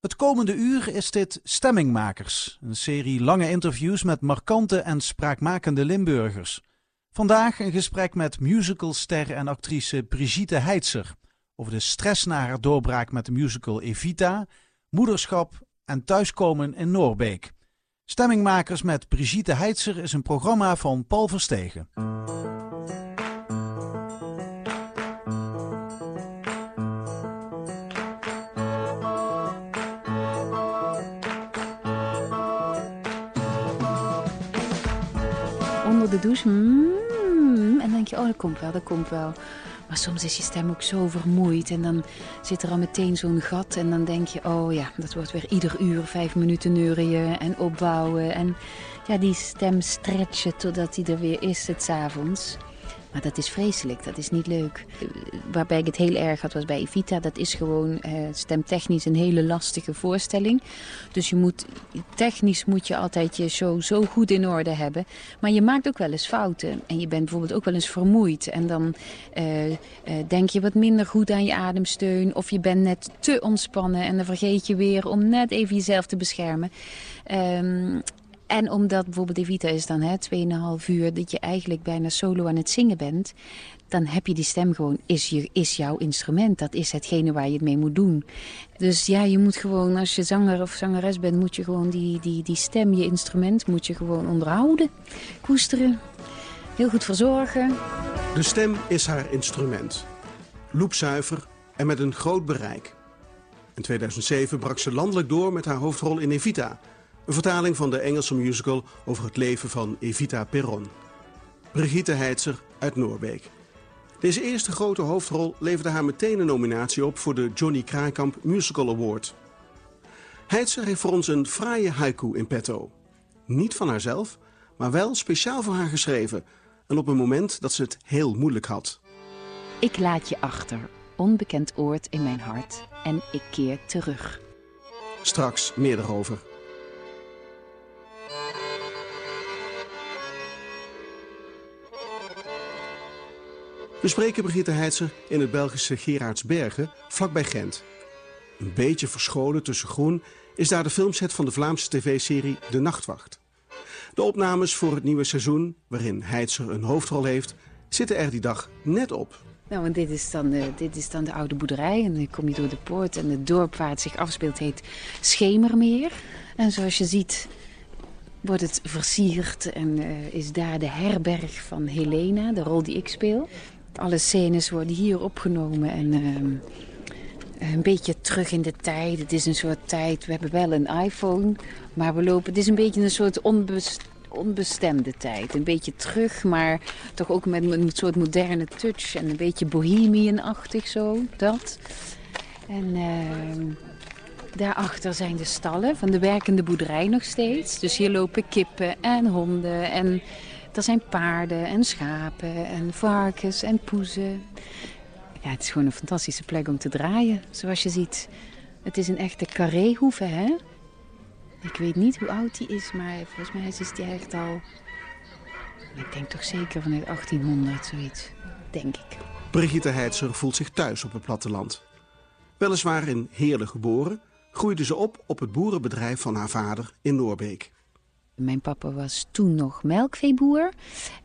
Het komende uur is dit Stemmingmakers, een serie lange interviews met markante en spraakmakende Limburgers. Vandaag een gesprek met musicalster en actrice Brigitte Heitzer over de stress na haar doorbraak met de musical Evita, moederschap en thuiskomen in Noorbeek. Stemmingmakers met Brigitte Heitzer is een programma van Paul Verstegen. Onder de douche. Mm, en denk je, oh, dat komt wel, dat komt wel. Maar soms is je stem ook zo vermoeid. En dan zit er al meteen zo'n gat. En dan denk je, oh ja, dat wordt weer ieder uur vijf minuten neurien en opbouwen. En ja, die stem stretchen totdat hij er weer is, het avonds. Maar dat is vreselijk, dat is niet leuk. Waarbij ik het heel erg had was bij Evita. Dat is gewoon eh, stemtechnisch een hele lastige voorstelling. Dus je moet, technisch moet je altijd je show zo goed in orde hebben. Maar je maakt ook wel eens fouten. En je bent bijvoorbeeld ook wel eens vermoeid. En dan eh, eh, denk je wat minder goed aan je ademsteun. Of je bent net te ontspannen en dan vergeet je weer om net even jezelf te beschermen. Um, en omdat bijvoorbeeld Evita is dan hè, 2,5 uur dat je eigenlijk bijna solo aan het zingen bent. Dan heb je die stem gewoon, is, je, is jouw instrument. Dat is hetgene waar je het mee moet doen. Dus ja, je moet gewoon, als je zanger of zangeres bent, moet je gewoon die, die, die stem, je instrument, moet je gewoon onderhouden. Koesteren. Heel goed verzorgen. De stem is haar instrument. Loepzuiver en met een groot bereik. In 2007 brak ze landelijk door met haar hoofdrol in Evita een vertaling van de Engelse musical over het leven van Evita Perron. Brigitte Heitzer uit Noorbeek. Deze eerste grote hoofdrol leverde haar meteen een nominatie op voor de Johnny Kraaikamp Musical Award. Heitzer heeft voor ons een fraaie haiku in petto. Niet van haarzelf, maar wel speciaal voor haar geschreven. En op een moment dat ze het heel moeilijk had. Ik laat je achter, onbekend oord in mijn hart, en ik keer terug. Straks meer erover. We spreken Brigitte Heitzer in het Belgische Gerardsbergen, vlakbij Gent. Een beetje verscholen tussen groen is daar de filmset van de Vlaamse tv-serie De Nachtwacht. De opnames voor het nieuwe seizoen, waarin Heitzer een hoofdrol heeft, zitten er die dag net op. Nou, want dit is, dan de, dit is dan de oude boerderij. En dan kom je door de poort. En het dorp waar het zich afspeelt heet Schemermeer. En zoals je ziet wordt het versierd. En uh, is daar de herberg van Helena, de rol die ik speel. Alle scènes worden hier opgenomen en ehm, een beetje terug in de tijd. Het is een soort tijd, we hebben wel een iPhone, maar we lopen... Het is een beetje een soort onbestemde tijd. Een beetje terug, maar toch ook met een soort moderne touch. En een beetje bohemian-achtig zo, dat. En uh, daarachter zijn de stallen van de werkende boerderij nog steeds. Dus hier lopen kippen en honden en er zijn paarden en schapen en varkens en poezen. Ja, het is gewoon een fantastische plek om te draaien, zoals je ziet. Het is een echte carréhoeve, hè? Ik weet niet hoe oud die is, maar volgens mij is die echt al... Ik denk toch zeker vanuit 1800, zoiets. Denk ik. Brigitte Heitzer voelt zich thuis op het platteland. Weliswaar in Heerlen geboren, groeide ze op op het boerenbedrijf van haar vader in Noorbeek. Mijn papa was toen nog melkveeboer.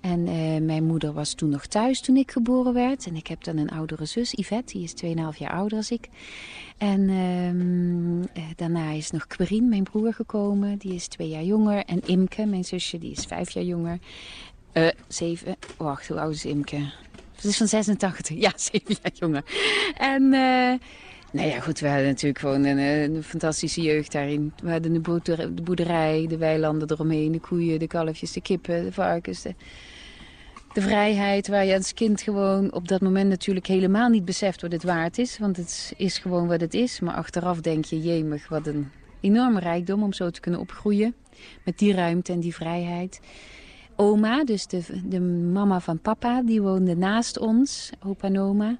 En uh, mijn moeder was toen nog thuis toen ik geboren werd. En ik heb dan een oudere zus, Yvette, die is 2,5 jaar ouder als ik. En uh, daarna is nog Querien, mijn broer, gekomen. Die is twee jaar jonger. En Imke, mijn zusje, die is vijf jaar jonger. Uh, zeven. Wacht, hoe oud is Imke? Ze is van 86. Ja, zeven jaar jonger. En... Nou ja, goed, we hadden natuurlijk gewoon een, een fantastische jeugd daarin. We hadden de, boerderij, de weilanden eromheen, de koeien, de kalfjes, de kippen, de varkens. De, de, vrijheid waar je als kind gewoon op dat moment natuurlijk helemaal niet beseft wat het waard is. Want het is gewoon wat het is. Maar achteraf denk je, jemig, wat een enorme rijkdom om zo te kunnen opgroeien. Met die ruimte en die vrijheid. Oma, dus de, de mama van papa, die woonde naast ons, opa en oma.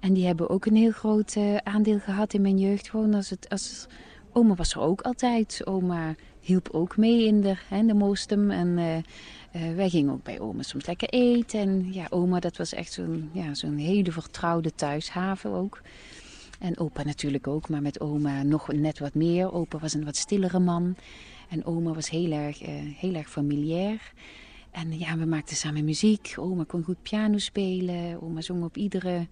En die hebben ook een heel groot uh, aandeel gehad in mijn jeugd. Gewoon als het, als, oma was er ook altijd. Oma hielp ook mee in de, hè, de. En uh, wij gingen ook bij oma soms lekker eten. En ja, oma, dat was echt zo'n ja, zo'n hele vertrouwde thuishaven ook. En opa natuurlijk ook, maar met oma nog net wat meer. Opa was een wat stillere man. En oma was heel erg, uh, heel erg familiair. En ja, we maakten samen muziek. Oma kon goed piano spelen. Oma zong op iedere,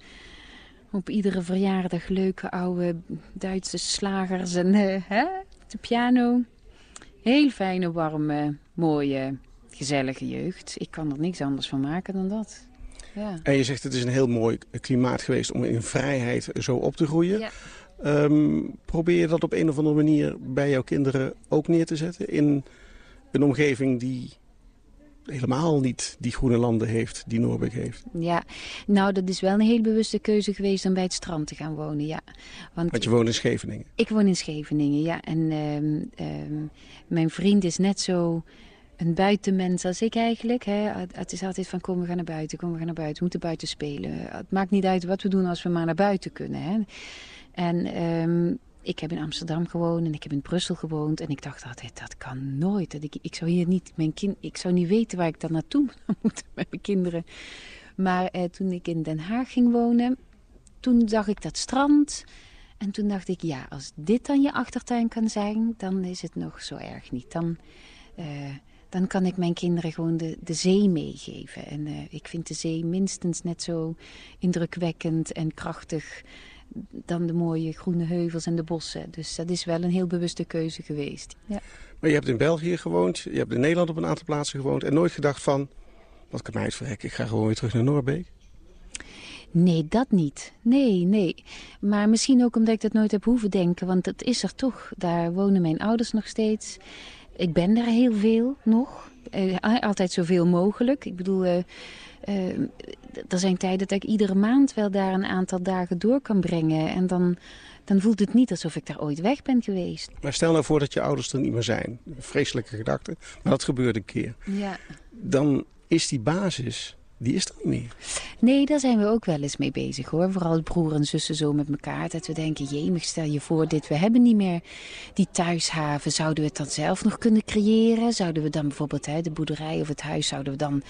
op iedere verjaardag leuke oude Duitse slagers en uh, hè, de piano. Heel fijne, warme, mooie, gezellige jeugd. Ik kan er niks anders van maken dan dat. Ja. En je zegt het is een heel mooi klimaat geweest om in vrijheid zo op te groeien. Ja. Ehm, probeer je dat op een of andere manier bij jouw kinderen ook neer te zetten? In een omgeving die helemaal niet die groene landen heeft die Noorbeek heeft. Ja, nou dat is wel een heel bewuste keuze geweest om bij het strand te gaan wonen, ja. Want, Want je woont in Scheveningen? Ik woon in Scheveningen, ja. En uh, mijn vriend is net zo een buitenmens als ik eigenlijk. Hè. Het is altijd van kom we gaan naar buiten, kom we gaan naar buiten. We moeten buiten spelen. Het maakt niet uit wat we doen als we maar naar buiten kunnen. Hè. En um, ik heb in Amsterdam gewoond en ik heb in Brussel gewoond. En ik dacht altijd, dat kan nooit. Dat ik, ik zou hier niet, mijn kind, ik zou niet weten waar ik dan naartoe moet met mijn kinderen. Maar eh, toen ik in Den Haag ging wonen, toen zag ik dat strand. En toen dacht ik, ja, als dit dan je achtertuin kan zijn, dan is het nog zo erg niet. Dan, uh, dan kan ik mijn kinderen gewoon de, de zee meegeven. En uh, ik vind de zee minstens net zo indrukwekkend en krachtig dan de mooie groene heuvels en de bossen. Dus dat is wel een heel bewuste keuze geweest. Ja. Maar je hebt in België gewoond, je hebt in Nederland op een aantal plaatsen gewoond... en nooit gedacht van, wat kan mij het verrekken, ik ga gewoon weer terug naar Noorbeek? Nee, dat niet. Nee, nee. Maar misschien ook omdat ik dat nooit heb hoeven denken. Want het is er toch. Daar wonen mijn ouders nog steeds. Ik ben daar heel veel nog. Eh, altijd zoveel mogelijk. Ik bedoel, uh, er zijn tijden dat ik iedere maand wel daar een aantal dagen door kan brengen. En dan, dan voelt het niet alsof ik daar ooit weg ben geweest. Maar stel nou voor dat je ouders er niet meer zijn. Vreselijke gedachte, maar dat gebeurt een keer. Ja. Dan is die basis die is er niet meer. Nee, daar zijn we ook wel eens mee bezig hoor. Vooral broer en zussen zo met elkaar. Dat we denken, jemig, stel je voor dit. We hebben niet meer die thuishaven. Zouden we het dan zelf nog kunnen creëren? Zouden we dan bijvoorbeeld hè, de boerderij of het huis... zouden we dan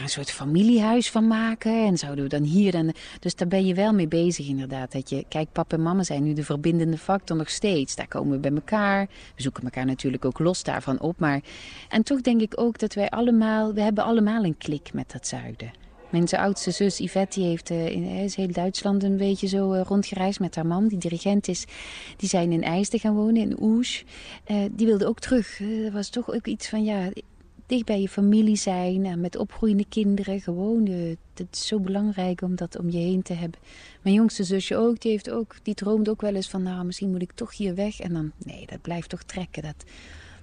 een soort familiehuis van maken. En zouden we dan hier en... Dus daar ben je wel mee bezig inderdaad. Dat je, kijk, papa en mama zijn nu de verbindende factor nog steeds. Daar komen we bij elkaar. We zoeken elkaar natuurlijk ook los daarvan op. Maar, en toch denk ik ook dat wij allemaal... We hebben allemaal een klik met dat zuiden. Mijn oudste zus Yvette die heeft uh, in is heel Duitsland een beetje zo uh, rondgereisd met haar man. Die dirigent is. Die zijn in IJsden gaan wonen, in Oes. Die wilde ook terug. dat was toch ook iets van ja, dicht bij je familie zijn en met opgroeiende kinderen. Gewoon, het is zo belangrijk om dat om je heen te hebben. Mijn jongste zusje ook, die, heeft ook, die droomt ook wel eens van... nou, misschien moet ik toch hier weg. En dan, nee, dat blijft toch trekken. Dat,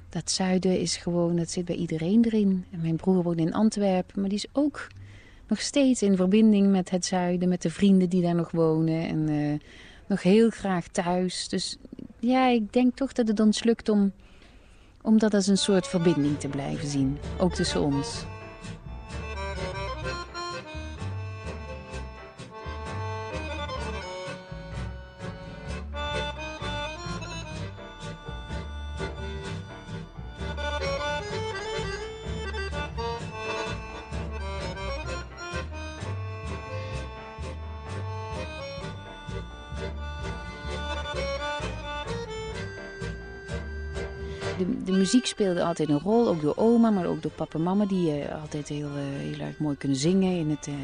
dat zuiden is gewoon, dat zit bij iedereen erin. En mijn broer woont in Antwerpen, maar die is ook nog steeds in verbinding met het zuiden... met de vrienden die daar nog wonen en uh, nog heel graag thuis. Dus ja, ik denk toch dat het ons lukt om om dat als een soort verbinding te blijven zien, ook tussen ons. Muziek speelde altijd een rol, ook door oma, maar ook door papa en mama, die uh, altijd heel, uh, heel erg mooi kunnen zingen in, het, uh,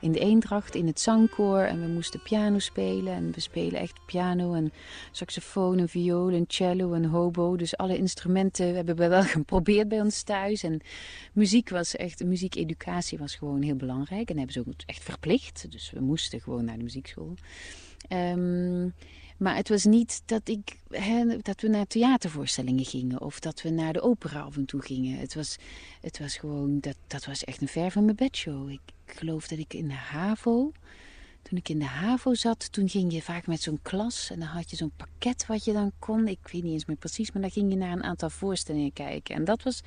in de eendracht, in het zangkoor. En we moesten piano spelen en we spelen echt piano en saxofoon en viool en cello en hobo. Dus alle instrumenten hebben we wel geprobeerd bij ons thuis. En muziek was echt, muziekeducatie was gewoon heel belangrijk en hebben ze ook echt verplicht. Dus we moesten gewoon naar de muziekschool. Um, maar het was niet dat, ik, hè, dat we naar theatervoorstellingen gingen of dat we naar de opera af en toe gingen. Het was, het was gewoon, dat, dat was echt een ver van mijn bedshow. Ik, geloof dat ik in de HAVO, toen ik in de HAVO zat, toen ging je vaak met zo'n klas en dan had je zo'n pakket wat je dan kon. Ik weet niet eens meer precies, maar dan ging je naar een aantal voorstellingen kijken. En dat was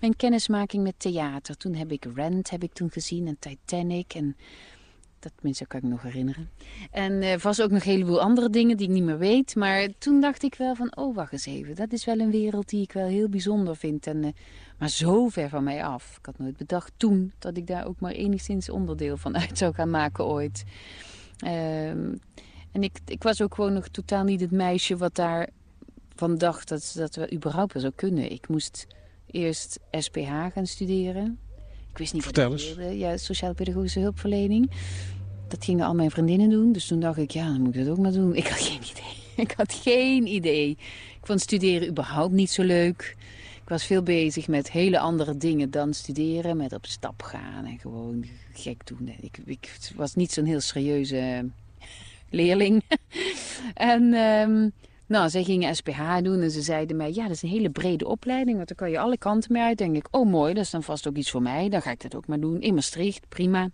mijn kennismaking met theater. Toen heb ik Rent heb ik toen gezien en Titanic en dat tenminste kan ik me nog herinneren. En uh, was ook nog een heleboel andere dingen die ik niet meer weet. Maar toen dacht ik wel van, oh wacht eens even. Dat is wel een wereld die ik wel heel bijzonder vind. En, uh, maar zo ver van mij af. Ik had nooit bedacht toen dat ik daar ook maar enigszins onderdeel van uit zou gaan maken ooit. Uh, En ik, ik was ook gewoon nog totaal niet het meisje wat daar van dacht dat, dat we überhaupt wel zou kunnen. Ik moest eerst SPH gaan studeren. Ik wist niet Vertel eens. Ja, sociaal-pedagogische hulpverlening. Dat gingen al mijn vriendinnen doen. Dus toen dacht ik, ja, dan moet ik dat ook maar doen. Ik had geen idee. Ik had geen idee. Ik vond studeren überhaupt niet zo leuk. Ik was veel bezig met hele andere dingen dan studeren. Met op stap gaan en gewoon gek doen. Ik, ik was niet zo'n heel serieuze leerling. en ehm, nou, zij gingen SPH doen en ze zeiden mij... ja, dat is een hele brede opleiding, want dan kan je alle kanten mee uit. denk ik, oh mooi, dat is dan vast ook iets voor mij. Dan ga ik dat ook maar doen. In Maastricht, prima.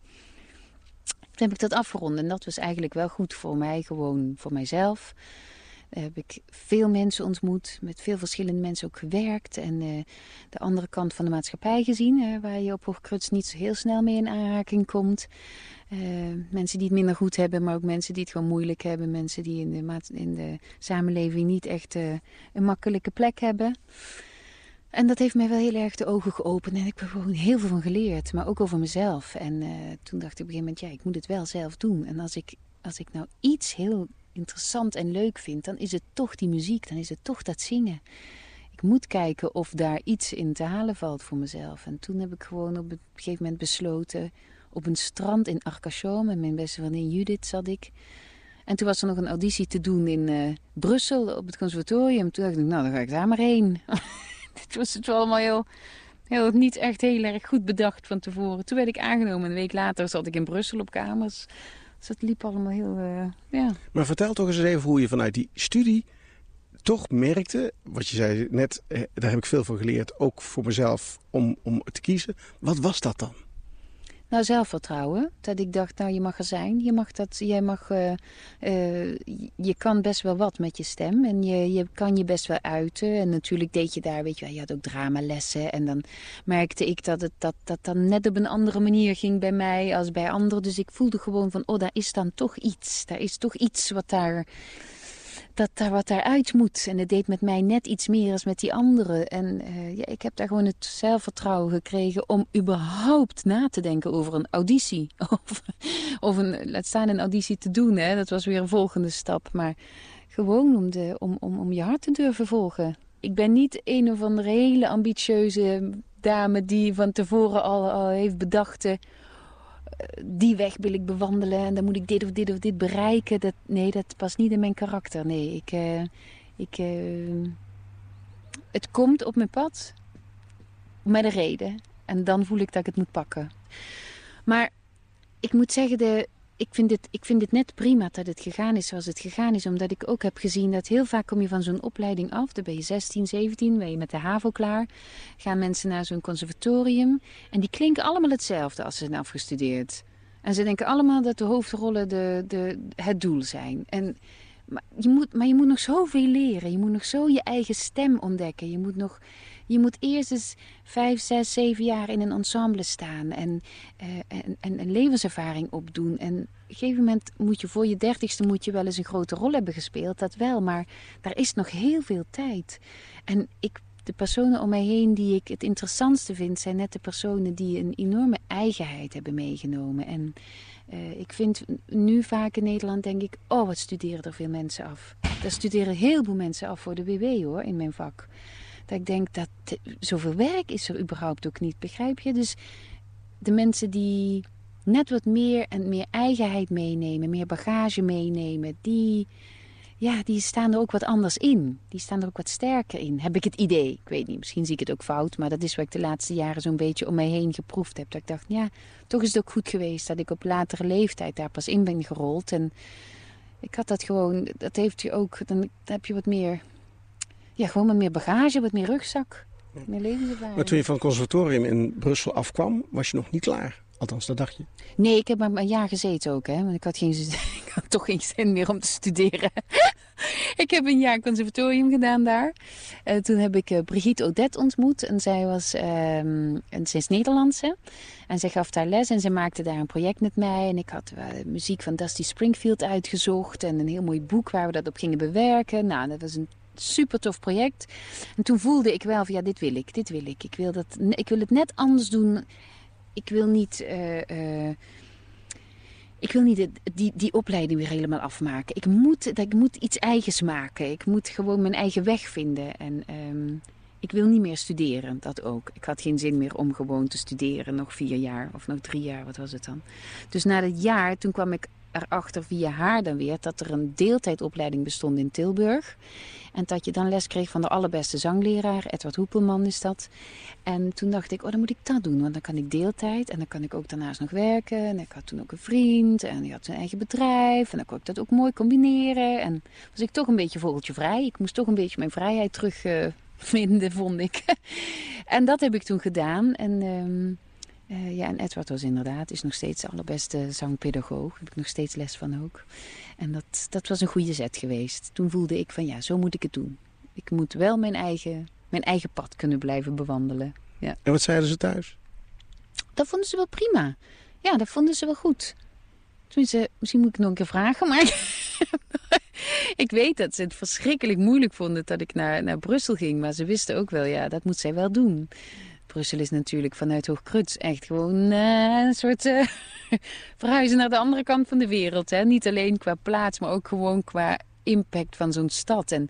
Toen heb ik dat afgerond en dat was eigenlijk wel goed voor mij, gewoon voor mijzelf. Daar heb ik veel mensen ontmoet, met veel verschillende mensen ook gewerkt. En eh, de andere kant van de maatschappij gezien, waar je op Hoogkruts niet zo heel snel mee in aanraking komt. Eh, mensen die het minder goed hebben, maar ook mensen die het gewoon moeilijk hebben. Mensen die in de, in de samenleving niet echt eh, een makkelijke plek hebben. En dat heeft mij wel heel erg de ogen geopend. En ik heb er gewoon heel veel van geleerd, maar ook over mezelf. En eh, toen dacht ik op een gegeven moment, ja, ik moet het wel zelf doen. En als ik, als ik nou iets heel interessant en leuk vind, dan is het toch die muziek, dan is het toch dat zingen. Ik moet kijken of daar iets in te halen valt voor mezelf. En toen heb ik gewoon op een gegeven moment besloten, op een strand in Arcachon, met mijn beste vriendin Judith zat ik. En toen was er nog een auditie te doen in eh, Brussel op het conservatorium. Toen dacht ik, nou dan ga ik daar maar heen. Dit was het allemaal heel, heel, niet echt heel erg goed bedacht van tevoren. Toen werd ik aangenomen. Een week later zat ik in Brussel op kamers. Dus dat liep allemaal heel, eh, ja. Maar vertel toch eens even hoe je vanuit die studie toch merkte, wat je zei net, eh, daar heb ik veel van geleerd, ook voor mezelf om, om te kiezen. Wat was dat dan? Nou, zelfvertrouwen. Dat ik dacht, nou, je mag er zijn. Je mag dat, jij mag, eh, eh, je kan best wel wat met je stem. En je, je kan je best wel uiten. En natuurlijk deed je daar, weet je wel, je had ook dramalessen. En dan merkte ik dat het dat, dat dan net op een andere manier ging bij mij als bij anderen. Dus ik voelde gewoon van, oh, daar is dan toch iets. Daar is toch iets wat daar, dat daar wat daaruit moet. En het deed met mij net iets meer als met die anderen. En eh, ja, ik heb daar gewoon het zelfvertrouwen gekregen om überhaupt na te denken over een auditie. Of, of een, laat staan een auditie te doen, hè. dat was weer een volgende stap. Maar gewoon om, de, om, om, om je hart te durven volgen. Ik ben niet een of andere hele ambitieuze dame die van tevoren al, al heeft bedacht... die weg wil ik bewandelen en dan moet ik dit of dit of dit bereiken. Dat, nee, dat past niet in mijn karakter. Nee, ik, eh, ik, eh, het komt op mijn pad met een reden. En dan voel ik dat ik het moet pakken. Maar ik moet zeggen, de, ik, vind het, ik vind het net prima dat het gegaan is zoals het gegaan is. Omdat ik ook heb gezien dat heel vaak kom je van zo'n opleiding af. Dan ben je 16, 17, ben je met de HAVO klaar. Gaan mensen naar zo'n conservatorium. En die klinken allemaal hetzelfde als ze zijn afgestudeerd. En ze denken allemaal dat de hoofdrollen de, de, het doel zijn. En, maar, je moet, maar je moet nog zoveel leren. Je moet nog zo je eigen stem ontdekken. Je moet, nog, je moet eerst eens vijf, zes, zeven jaar in een ensemble staan. En, eh, en, en een levenservaring opdoen. En op een gegeven moment moet je voor je dertigste moet je wel eens een grote rol hebben gespeeld. Dat wel, maar daar is nog heel veel tijd. En ik de personen om mij heen die ik het interessantste vind, zijn net de personen die een enorme eigenheid hebben meegenomen. En uh, ik vind nu vaak in Nederland, denk ik, oh wat studeren er veel mensen af. Er studeren heel veel mensen af voor de WW hoor, in mijn vak. Ik denk dat zoveel werk is er überhaupt ook niet, begrijp je? Dus de mensen die net wat meer en meer eigenheid meenemen, meer bagage meenemen, die ja, die staan er ook wat anders in. Die staan er ook wat sterker in, heb ik het idee. Ik weet niet, misschien zie ik het ook fout, maar dat is wat ik de laatste jaren zo'n beetje om mij heen geproefd heb. Dat ik dacht, ja, toch is het ook goed geweest dat ik op latere leeftijd daar pas in ben gerold. En ik had dat gewoon, dat heeft je ook, dan heb je wat meer, ja, gewoon wat meer bagage, wat meer rugzak, meer levenservaring. Maar toen je van het conservatorium in Brussel afkwam, was je nog niet klaar. Althans, dat dacht je. Nee, ik heb maar een jaar gezeten ook, hè. Want ik had, geen, ik had toch geen zin meer om te studeren. ik heb een jaar conservatorium gedaan daar. Uh, toen heb ik uh, Brigitte Odette ontmoet. En zij was, um, en is Nederlandse. En zij gaf daar les en ze maakte daar een project met mij. En ik had uh, muziek van Dusty Springfield uitgezocht. En een heel mooi boek waar we dat op gingen bewerken. Nou, dat was een super tof project. En toen voelde ik wel van, ja, dit wil ik, dit wil ik. Ik wil, dat, ik wil het net anders doen ik wil niet. Uh, uh, ik wil niet die, die opleiding weer helemaal afmaken. Ik moet, ik moet iets eigens maken. Ik moet gewoon mijn eigen weg vinden. En ehm, ik wil niet meer studeren, dat ook. Ik had geen zin meer om gewoon te studeren, nog vier jaar of nog drie jaar, wat was het dan. Dus na dat jaar, toen kwam ik erachter via haar dan weer dat er een deeltijdopleiding bestond in Tilburg. En dat je dan les kreeg van de allerbeste zangleraar, Edward Hoepelman is dat. En toen dacht ik, oh dan moet ik dat doen, want dan kan ik deeltijd en dan kan ik ook daarnaast nog werken. En ik had toen ook een vriend en die had zijn eigen bedrijf en dan kon ik dat ook mooi combineren. En was ik toch een beetje vogeltje vrij. Ik moest toch een beetje mijn vrijheid terugvinden, uh, vond ik. en dat heb ik toen gedaan en... Um, uh, ja, en Edward was inderdaad, is nog steeds de allerbeste zangpedagoog. Daar heb ik nog steeds les van ook. En dat, dat was een goede zet geweest. Toen voelde ik van ja, zo moet ik het doen. Ik moet wel mijn eigen, mijn eigen pad kunnen blijven bewandelen. Ja. En wat zeiden ze thuis? Dat vonden ze wel prima. Ja, dat vonden ze wel goed. Tenminste, misschien moet ik nog een keer vragen, maar ik weet dat ze het verschrikkelijk moeilijk vonden dat ik naar, naar Brussel ging. Maar ze wisten ook wel, ja, dat moet zij wel doen. Brussel is natuurlijk vanuit Hoogkruts echt gewoon uh, een soort uh, verhuizen naar de andere kant van de wereld. Hè? Niet alleen qua plaats, maar ook gewoon qua impact van zo'n stad. En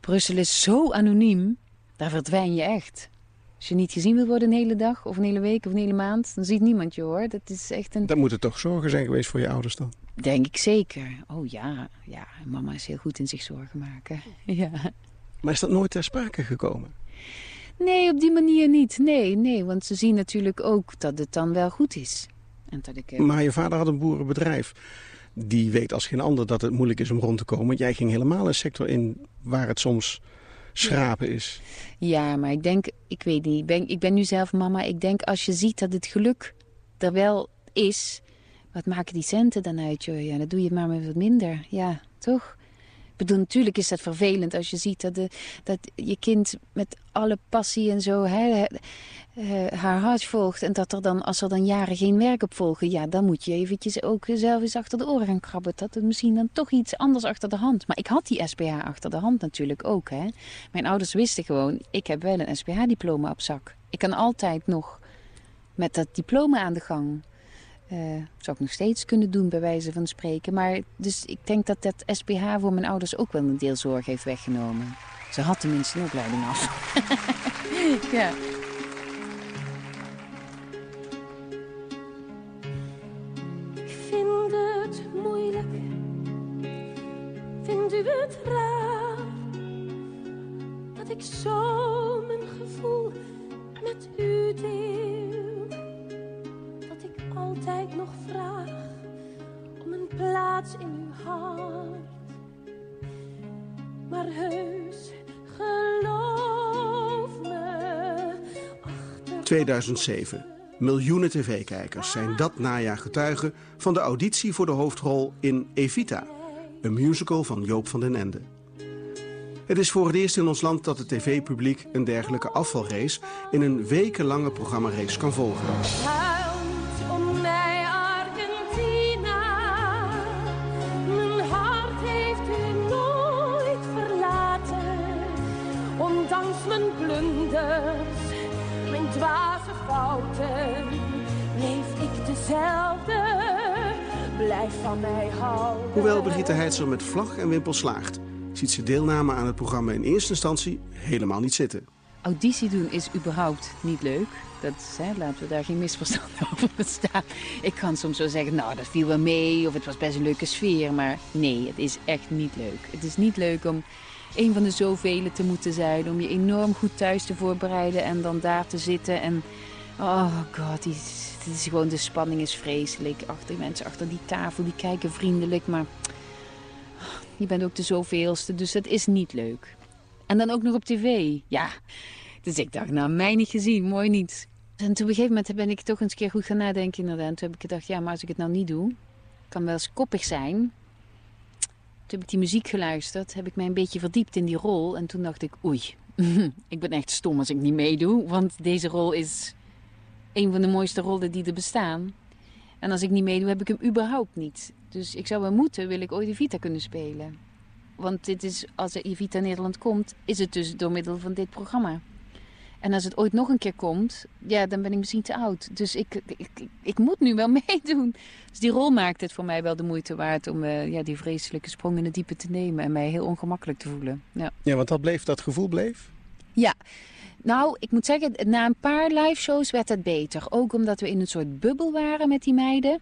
Brussel is zo anoniem, daar verdwijn je echt. Als je niet gezien wil worden een hele dag, of een hele week, of een hele maand, dan ziet niemand je hoor. Dat is echt een... Dat moeten toch zorgen zijn geweest voor je ouders dan? Denk ik zeker. Oh ja, ja. Mama is heel goed in zich zorgen maken. ja. Maar is dat nooit ter sprake gekomen? Nee, op die manier niet. Nee, nee, want ze zien natuurlijk ook dat het dan wel goed is. En dat ik, uh... Maar je vader had een boerenbedrijf. Die weet als geen ander dat het moeilijk is om rond te komen. Jij ging helemaal een sector in waar het soms schrapen is. Ja, maar ik denk, ik weet niet, ik ben, ik ben nu zelf mama. Ik denk als je ziet dat het geluk er wel is, wat maken die centen dan uit? Joh? Ja, dan doe je het maar met wat minder. Ja, toch? Bedoel, natuurlijk is dat vervelend als je ziet dat, de, dat je kind met alle passie en zo hè, uh, haar hart volgt. En dat er dan, als er dan jaren geen werk op volgen, ja, dan moet je eventjes ook zelf eens achter de oren gaan krabben. Dat het misschien dan toch iets anders achter de hand. Maar ik had die SPH achter de hand natuurlijk ook. Hè. Mijn ouders wisten gewoon, ik heb wel een SPH-diploma op zak. Ik kan altijd nog met dat diploma aan de gang. Uh, zou ik nog steeds kunnen doen, bij wijze van spreken. Maar dus ik denk dat dat SPH voor mijn ouders ook wel een deel zorg heeft weggenomen. Ze had tenminste een opleiding af. ja. Ik vind het moeilijk. Vindt u het raar? Dat ik zo mijn gevoel met u deel. Altijd nog vraag om een plaats in uw hart. Maar heus, geloof me. Achter 2007. Miljoenen tv-kijkers zijn dat najaar getuigen van de auditie voor de hoofdrol in Evita, een musical van Joop van den Ende. Het is voor het eerst in ons land dat het tv-publiek een dergelijke afvalrace in een wekenlange programmarace kan volgen. Hoewel Brigitte Heitzer met vlag en wimpel slaagt, ziet ze deelname aan het programma in eerste instantie helemaal niet zitten. Auditie doen is überhaupt niet leuk. Dat, hè, laten we daar geen misverstand over bestaan. Ik kan soms zo zeggen, nou dat viel wel mee of het was best een leuke sfeer. Maar nee, het is echt niet leuk. Het is niet leuk om een van de zoveel te moeten zijn. Om je enorm goed thuis te voorbereiden en dan daar te zitten. En oh god, die, die is gewoon, de spanning is vreselijk. Achter die mensen achter die tafel, die kijken vriendelijk. Maar je bent ook de zoveelste, dus het is niet leuk. En dan ook nog op tv. Ja, dus ik dacht, nou, mij niet gezien, mooi niet. En toen op een gegeven moment ben ik toch eens een keer goed gaan nadenken inderdaad. En toen heb ik gedacht, ja, maar als ik het nou niet doe, kan wel eens koppig zijn. Toen heb ik die muziek geluisterd, heb ik mij een beetje verdiept in die rol. En toen dacht ik, oei, ik ben echt stom als ik niet meedoe. Want deze rol is een van de mooiste rollen die er bestaan. En als ik niet meedoe, heb ik hem überhaupt niet. Dus ik zou wel moeten, wil ik ooit Evita kunnen spelen. Want dit is, als er Evita Nederland komt, is het dus door middel van dit programma. En als het ooit nog een keer komt, ja, dan ben ik misschien te oud. Dus ik, ik, ik, ik moet nu wel meedoen. Dus die rol maakt het voor mij wel de moeite waard om eh, ja, die vreselijke sprong in het diepe te nemen en mij heel ongemakkelijk te voelen. Ja. Ja, want dat bleef, dat gevoel bleef? Ja, nou, ik moet zeggen, na een paar live shows werd het beter. Ook omdat we in een soort bubbel waren met die meiden.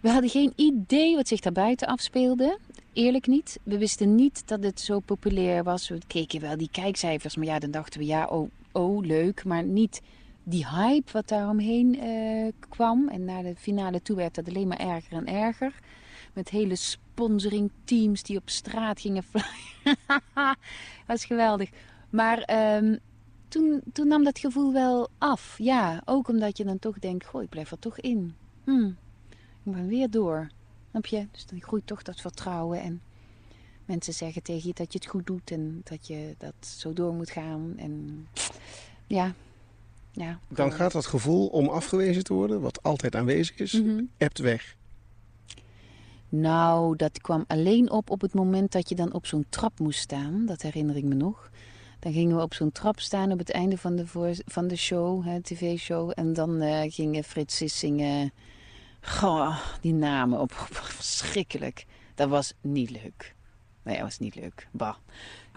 We hadden geen idee wat zich daar buiten afspeelde. Eerlijk niet. We wisten niet dat het zo populair was. We keken wel die kijkcijfers, maar ja, dan dachten we, ja, oh, oh leuk. Maar niet die hype wat daaromheen eh kwam. En naar de finale toe werd dat alleen maar erger en erger. Met hele sponsoringteams die op straat gingen flyen. dat was geweldig. Maar ehm, toen, toen nam dat gevoel wel af. Ja, ook omdat je dan toch denkt, goh, ik blijf er toch in. Hm, ik ben weer door. Snap je? Dus dan groeit toch dat vertrouwen. En mensen zeggen tegen je dat je het goed doet en dat je dat zo door moet gaan. En ja, ja. Dan gaat dat gevoel om afgewezen te worden, wat altijd aanwezig is, ebt weg. Nou, dat kwam alleen op op het moment dat je dan op zo'n trap moest staan. Dat herinner ik me nog. Dan gingen we op zo'n trap staan op het einde van de, voor, van de show, tv-show. En dan eh, gingen Frits Sissingen, goh, die namen op. Verschrikkelijk. Dat was niet leuk. Nee, dat was niet leuk. Bah.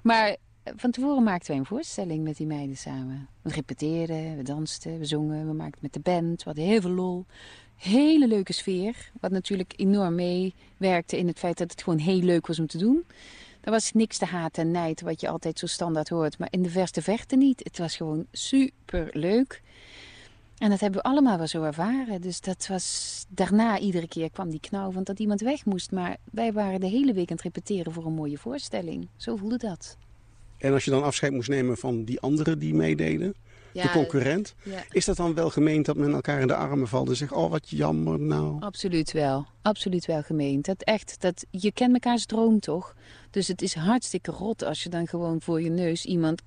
Maar eh, van tevoren maakten wij een voorstelling met die meiden samen. We repeteerden, we dansten, we zongen, we maakten met de band. We hadden heel veel lol. Hele leuke sfeer. Wat natuurlijk enorm meewerkte in het feit dat het gewoon heel leuk was om te doen. Er was niks te haat en nijd, wat je altijd zo standaard hoort. Maar in de verste verte niet. Het was gewoon super leuk. En dat hebben we allemaal wel zo ervaren. Dus dat was daarna iedere keer kwam die knauw van dat iemand weg moest. Maar wij waren de hele week aan het repeteren voor een mooie voorstelling. Zo voelde dat. En als je dan afscheid moest nemen van die anderen die meededen, de concurrent, ja. is dat dan wel gemeend dat men elkaar in de armen valt en zegt, oh wat jammer nou. Absoluut wel. Absoluut wel gemeend. Dat echt, dat, je kent mekaars droom toch? Dus het is hartstikke rot als je dan gewoon voor je neus iemand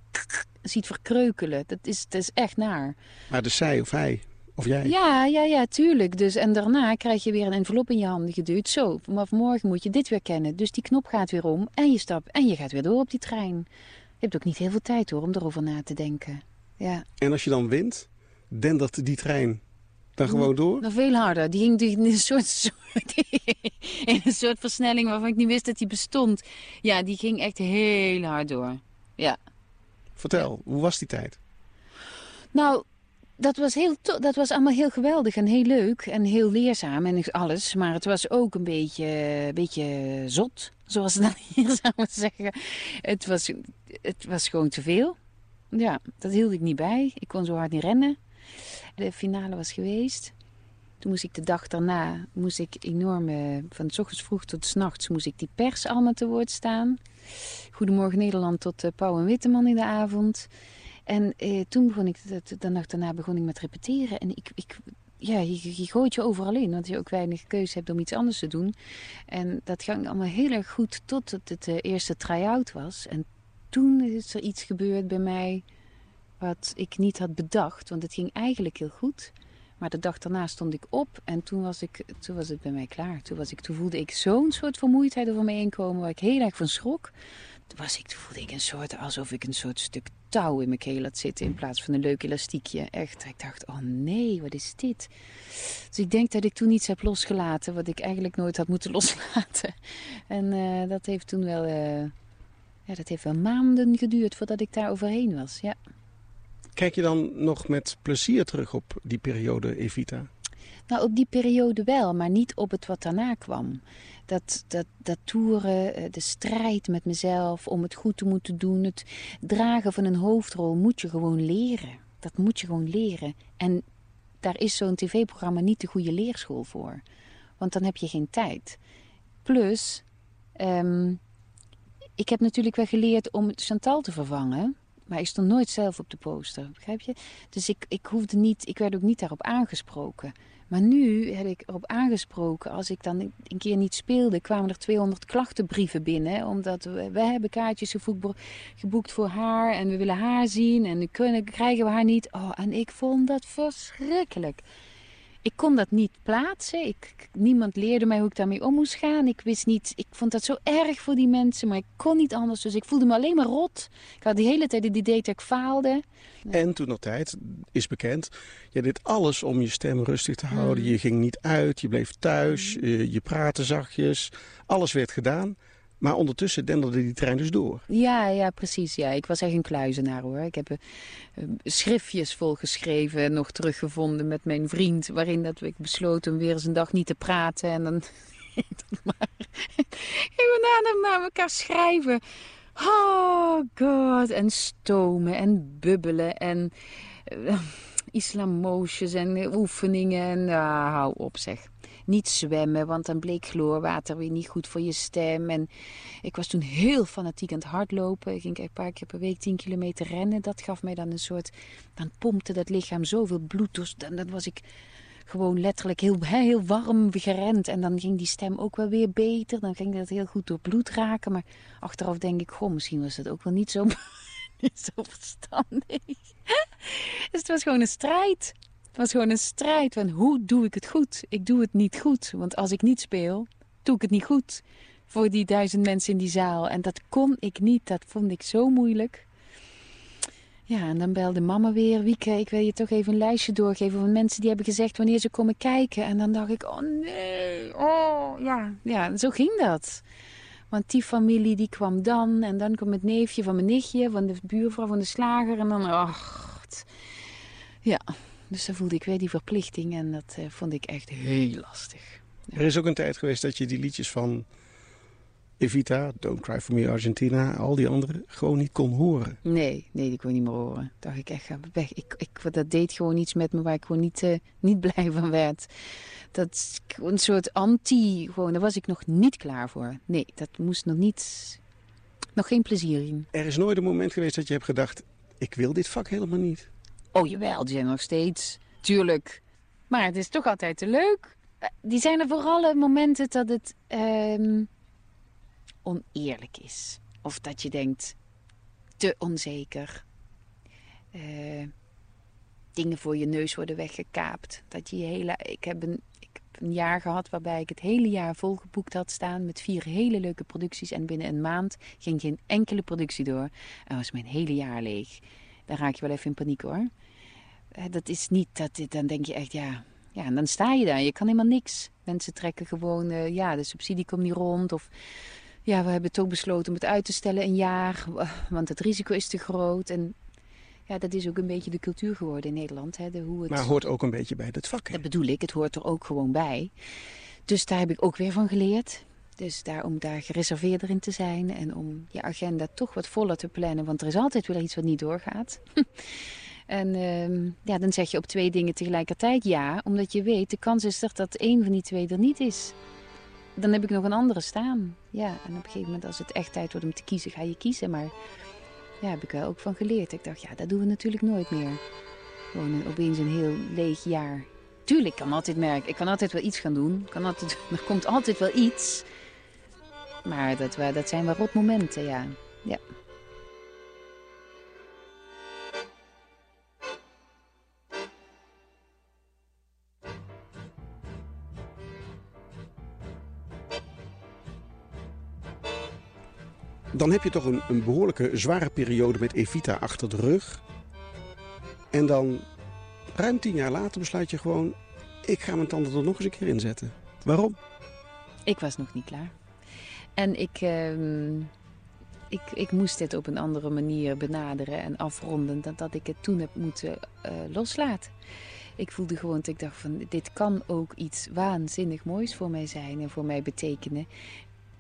ziet verkreukelen. Dat is, dat is echt naar. Maar de zij of hij of jij. Ja, ja, ja, tuurlijk. Dus, en daarna krijg je weer een envelop in je handen geduwd. Zo, vanaf morgen moet je dit weer kennen. Dus die knop gaat weer om en je stapt en je gaat weer door op die trein. Je hebt ook niet heel veel tijd hoor om erover na te denken. Ja, En als je dan wint, dendert die trein dan gewoon door? nog veel harder. Die ging in een soort, in een soort versnelling waarvan ik niet wist dat die bestond. Ja, die ging echt heel hard door. Ja. Vertel, hoe was die tijd? Nou, dat was, heel dat was allemaal heel geweldig en heel leuk en heel leerzaam en alles. Maar het was ook een beetje, een beetje zot, zoals ze dan hier zouden zeggen. Het was, het was gewoon te veel. Ja, dat hield ik niet bij. Ik kon zo hard niet rennen. De finale was geweest. Toen moest ik de dag daarna, moest ik enorm, eh, van s ochtends vroeg tot s nachts, moest ik die pers allemaal te woord staan. Goedemorgen Nederland tot eh, Pauw en Witteman in de avond. En eh, toen begon ik, de, nacht daarna begon ik met repeteren. En ik, ik ja, je, gooit je overal in, want je ook weinig keuze hebt om iets anders te doen. En dat ging allemaal heel erg goed tot het, het eerste try-out was. En toen is er iets gebeurd bij mij wat ik niet had bedacht. Want het ging eigenlijk heel goed. Maar de dag daarna stond ik op en toen was, ik, toen was het bij mij klaar. Toen, was ik, toen voelde ik zo'n soort vermoeidheid over me heen komen waar ik heel erg van schrok. Toen, was ik, toen voelde ik een soort, alsof ik een soort stuk touw in mijn keel had zitten in plaats van een leuk elastiekje. Echt, ik dacht, oh nee, wat is dit? Dus ik denk dat ik toen iets heb losgelaten wat ik eigenlijk nooit had moeten loslaten. En eh, dat heeft toen wel, eh, ja, dat heeft wel maanden geduurd voordat ik daar overheen was, ja. Kijk je dan nog met plezier terug op die periode Evita? Nou, op die periode wel, maar niet op het wat daarna kwam. Dat, dat, dat toeren, eh, de strijd met mezelf om het goed te moeten doen, het dragen van een hoofdrol moet je gewoon leren. Dat moet je gewoon leren. En daar is zo'n tv-programma niet de goede leerschool voor. Want dan heb je geen tijd. Plus, ehm, ik heb natuurlijk wel geleerd om Chantal te vervangen. Maar ik stond nooit zelf op de poster, begrijp je? Dus ik, ik hoefde niet, ik werd ook niet daarop aangesproken. Maar nu heb ik erop aangesproken, als ik dan een keer niet speelde, kwamen er 200 klachtenbrieven binnen. Omdat we, we hebben kaartjes geboekt voor haar en we willen haar zien en kunnen, krijgen we haar niet. Oh, en ik vond dat verschrikkelijk. Ik kon dat niet plaatsen. Ik, niemand leerde mij hoe ik daarmee om moest gaan. Ik wist niet, ik vond dat zo erg voor die mensen, maar ik kon niet anders. Dus ik voelde me alleen maar rot. Ik had de hele tijd het idee dat ik faalde. En toen nog tijd, is bekend, je deed alles om je stem rustig te houden. Je ging niet uit, je bleef thuis, je, je praatte zachtjes. Alles werd gedaan. Maar ondertussen denderde die trein dus door. Ja, ja, precies. Ja. Ik was echt een kluizenaar hoor. Ik heb uh, schriftjes volgeschreven en nog teruggevonden met mijn vriend. Waarin dat ik besloten om weer eens een dag niet te praten. En dan maar even na, naar elkaar schrijven. Oh god. En stomen en bubbelen en uh, islamoosjes en oefeningen. En uh, hou op zeg niet zwemmen, want dan bleek chloorwater weer niet goed voor je stem. En ik was toen heel fanatiek aan het hardlopen. Ik ging een paar keer per week 10 kilometer rennen. Dat gaf mij dan een soort, dan pompte dat lichaam zoveel bloed. Dus dan, was ik gewoon letterlijk heel, heel warm gerend. En dan ging die stem ook wel weer beter. Dan ging dat heel goed door bloed raken. Maar achteraf denk ik, goh, misschien was dat ook wel niet zo, niet zo verstandig. dus het was gewoon een strijd. Was gewoon een strijd van hoe doe ik het goed? Ik doe het niet goed, want als ik niet speel, doe ik het niet goed voor die duizend mensen in die zaal. En dat kon ik niet, dat vond ik zo moeilijk. Ja, en dan belde mama weer, Wieke, ik wil je toch even een lijstje doorgeven van mensen die hebben gezegd wanneer ze komen kijken. En dan dacht ik, oh nee, oh ja, ja, zo ging dat. Want die familie die kwam dan en dan kwam het neefje van mijn nichtje, van de buurvrouw van de slager en dan, ach, ja, dus dan voelde ik weer die verplichting en dat uh, vond ik echt heel lastig. Ja. Er is ook een tijd geweest dat je die liedjes van Evita, Don't Cry For Me Argentina, al die andere gewoon niet kon horen. Nee, nee, die kon ik niet meer horen. Dacht ik echt, ga weg. Ik, ik, dat deed gewoon iets met me waar ik gewoon niet, uh, niet blij van werd. Dat een soort anti, gewoon, daar was ik nog niet klaar voor. Nee, dat moest nog niet, nog geen plezier in. Er is nooit een moment geweest dat je hebt gedacht, ik wil dit vak helemaal niet. Oh jawel, die zijn nog steeds. Tuurlijk. Maar het is toch altijd te leuk. Die zijn er vooral momenten dat het um, oneerlijk is. Of dat je denkt, te onzeker. Uh, dingen voor je neus worden weggekaapt. Dat je, je hele... Ik heb, een, ik heb een jaar gehad waarbij ik het hele jaar volgeboekt had staan... met vier hele leuke producties. En binnen een maand ging geen enkele productie door. En was mijn hele jaar leeg. Dan raak je wel even in paniek hoor. Dat is niet, dat, dan denk je echt, ja, ja, en dan sta je daar. Je kan helemaal niks. Mensen trekken gewoon, uh, ja, de subsidie komt niet rond. Of ja, we hebben toch besloten om het uit te stellen een jaar. Want het risico is te groot. En ja, dat is ook een beetje de cultuur geworden in Nederland. Hè, de, hoe het... Maar hoort ook een beetje bij het vak. Hè? Dat bedoel ik, het hoort er ook gewoon bij. Dus daar heb ik ook weer van geleerd. Dus daar, om daar gereserveerder in te zijn en om je agenda toch wat voller te plannen. Want er is altijd wel iets wat niet doorgaat. en uh, ja, dan zeg je op twee dingen tegelijkertijd ja. Omdat je weet, de kans is er dat één van die twee er niet is. Dan heb ik nog een andere staan. Ja, en op een gegeven moment als het echt tijd wordt om te kiezen, ga je kiezen. Maar ja, heb ik wel ook van geleerd. Ik dacht, ja, dat doen we natuurlijk nooit meer. Gewoon een, opeens een heel leeg jaar. Tuurlijk, ik kan altijd merken. Ik kan altijd wel iets gaan doen. Kan altijd, er komt altijd wel iets. Maar dat, dat zijn wel rot momenten, ja. ja. Dan heb je toch een, een behoorlijke zware periode met Evita achter de rug. En dan, ruim tien jaar later, besluit je gewoon... ik ga mijn tanden er nog eens een keer in zetten. Waarom? Ik was nog niet klaar. En ik, uh, ik, ik moest dit op een andere manier benaderen en afronden dan dat ik het toen heb moeten uh, loslaten. Ik voelde gewoon dat ik dacht van dit kan ook iets waanzinnig moois voor mij zijn en voor mij betekenen.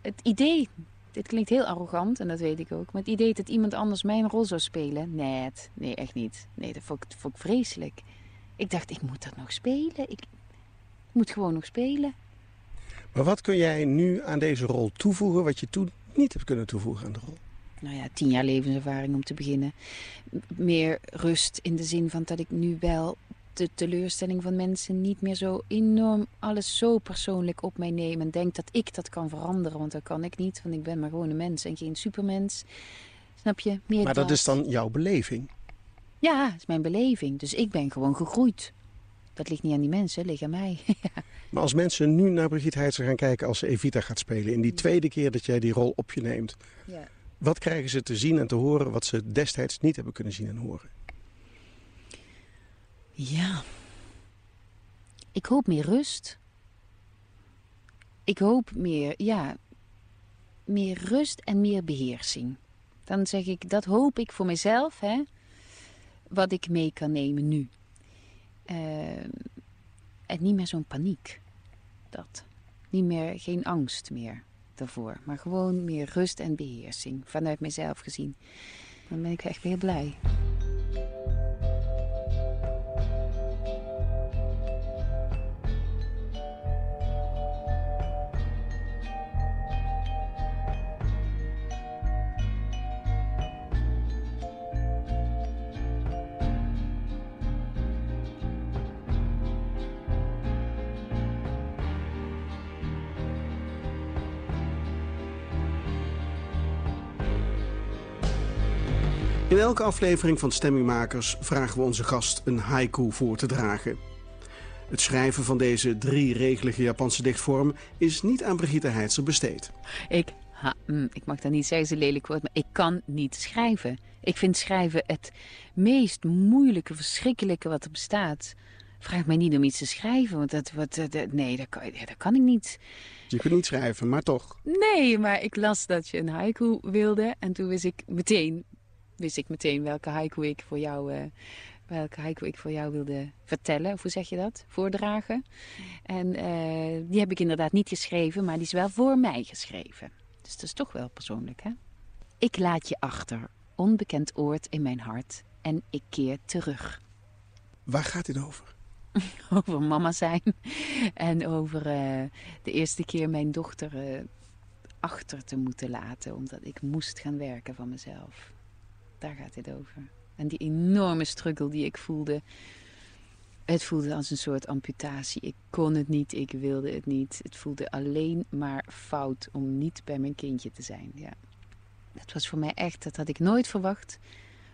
Het idee, dit klinkt heel arrogant en dat weet ik ook, maar het idee dat iemand anders mijn rol zou spelen, nee, nee echt niet. Nee, dat vond ik, vond ik vreselijk. Ik dacht ik moet dat nog spelen, ik moet gewoon nog spelen. Maar wat kun jij nu aan deze rol toevoegen wat je toen niet hebt kunnen toevoegen aan de rol? Nou ja, tien jaar levenservaring om te beginnen. Meer rust in de zin van dat ik nu wel de teleurstelling van mensen niet meer zo enorm alles zo persoonlijk op mij neem. En denk dat ik dat kan veranderen, want dat kan ik niet. Want ik ben maar gewoon een mens en geen supermens. Snap je? Meer maar dat is dan jouw beleving? Ja, dat is mijn beleving. Dus ik ben gewoon gegroeid. Dat ligt niet aan die mensen, ligt aan mij. Maar als mensen nu naar Brigitte Heitzer gaan kijken als ze Evita gaat spelen... in die tweede keer dat jij die rol op je neemt... ja. wat krijgen ze te zien en te horen wat ze destijds niet hebben kunnen zien en horen? Ja. Ik hoop meer rust. Ik hoop meer, ja, meer rust en meer beheersing. Dan zeg ik, dat hoop ik voor mezelf, hè. Wat ik mee kan nemen nu. Ehm, en niet meer zo'n paniek. Dat. Niet meer, geen angst meer daarvoor. Maar gewoon meer rust en beheersing. Vanuit mezelf gezien. Dan ben ik echt weer blij. In elke aflevering van Stemmingmakers vragen we onze gast een haiku voor te dragen. Het schrijven van deze drie-regelige Japanse dichtvorm is niet aan Brigitte Heitzer besteed. Ik, ha, mm, ik mag dat niet zeggen, ze lelijk woord, maar ik kan niet schrijven. Ik vind schrijven het meest moeilijke, verschrikkelijke wat er bestaat. Vraag mij niet om iets te schrijven, want dat, wat, dat- nee, dat kan, dat kan ik niet. Je kunt niet schrijven, maar toch. Nee, maar ik las dat je een haiku wilde en toen wist ik meteen, wist ik meteen welke haiku ik voor jou, eh, welke haiku ik voor jou wilde vertellen. Of hoe zeg je dat? Voordragen. En eh, die heb ik inderdaad niet geschreven, maar die is wel voor mij geschreven. Dus dat is toch wel persoonlijk, hè? Ik laat je achter, onbekend oord in mijn hart, en ik keer terug. Waar gaat dit over? over mama zijn. En over eh, de eerste keer mijn dochter achter te moeten laten. Omdat ik moest gaan werken van mezelf. Daar gaat dit over. En die enorme struggle die ik voelde. Het voelde als een soort amputatie. Ik kon het niet, ik wilde het niet. Het voelde alleen maar fout om niet bij mijn kindje te zijn. Ja. Dat was voor mij echt, dat had ik nooit verwacht.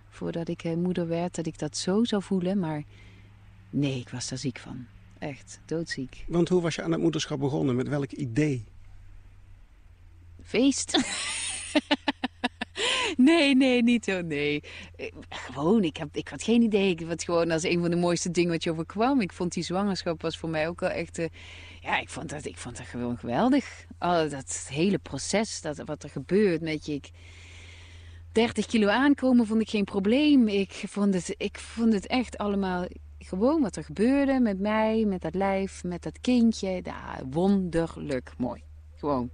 Voordat ik eh, moeder werd, dat ik dat zo zou voelen. Maar Nee, ik was daar ziek van. Echt, doodziek. Want hoe was je aan het moederschap begonnen? Met welk idee? Feest. nee, nee, niet zo, nee. Eh, Gewoon, ik, heb, ik had geen idee. Ik had gewoon als een van de mooiste dingen wat je overkwam. Ik vond die zwangerschap was voor mij ook wel echt... eh, ja, ik vond, dat, ik vond dat gewoon geweldig. Al dat hele proces, dat, wat er gebeurt met je... Ik, 30 kilo aankomen vond ik geen probleem. Ik vond het, ik vond het echt allemaal gewoon wat er gebeurde met mij, met dat lijf, met dat kindje. Ja, wonderlijk mooi. Gewoon.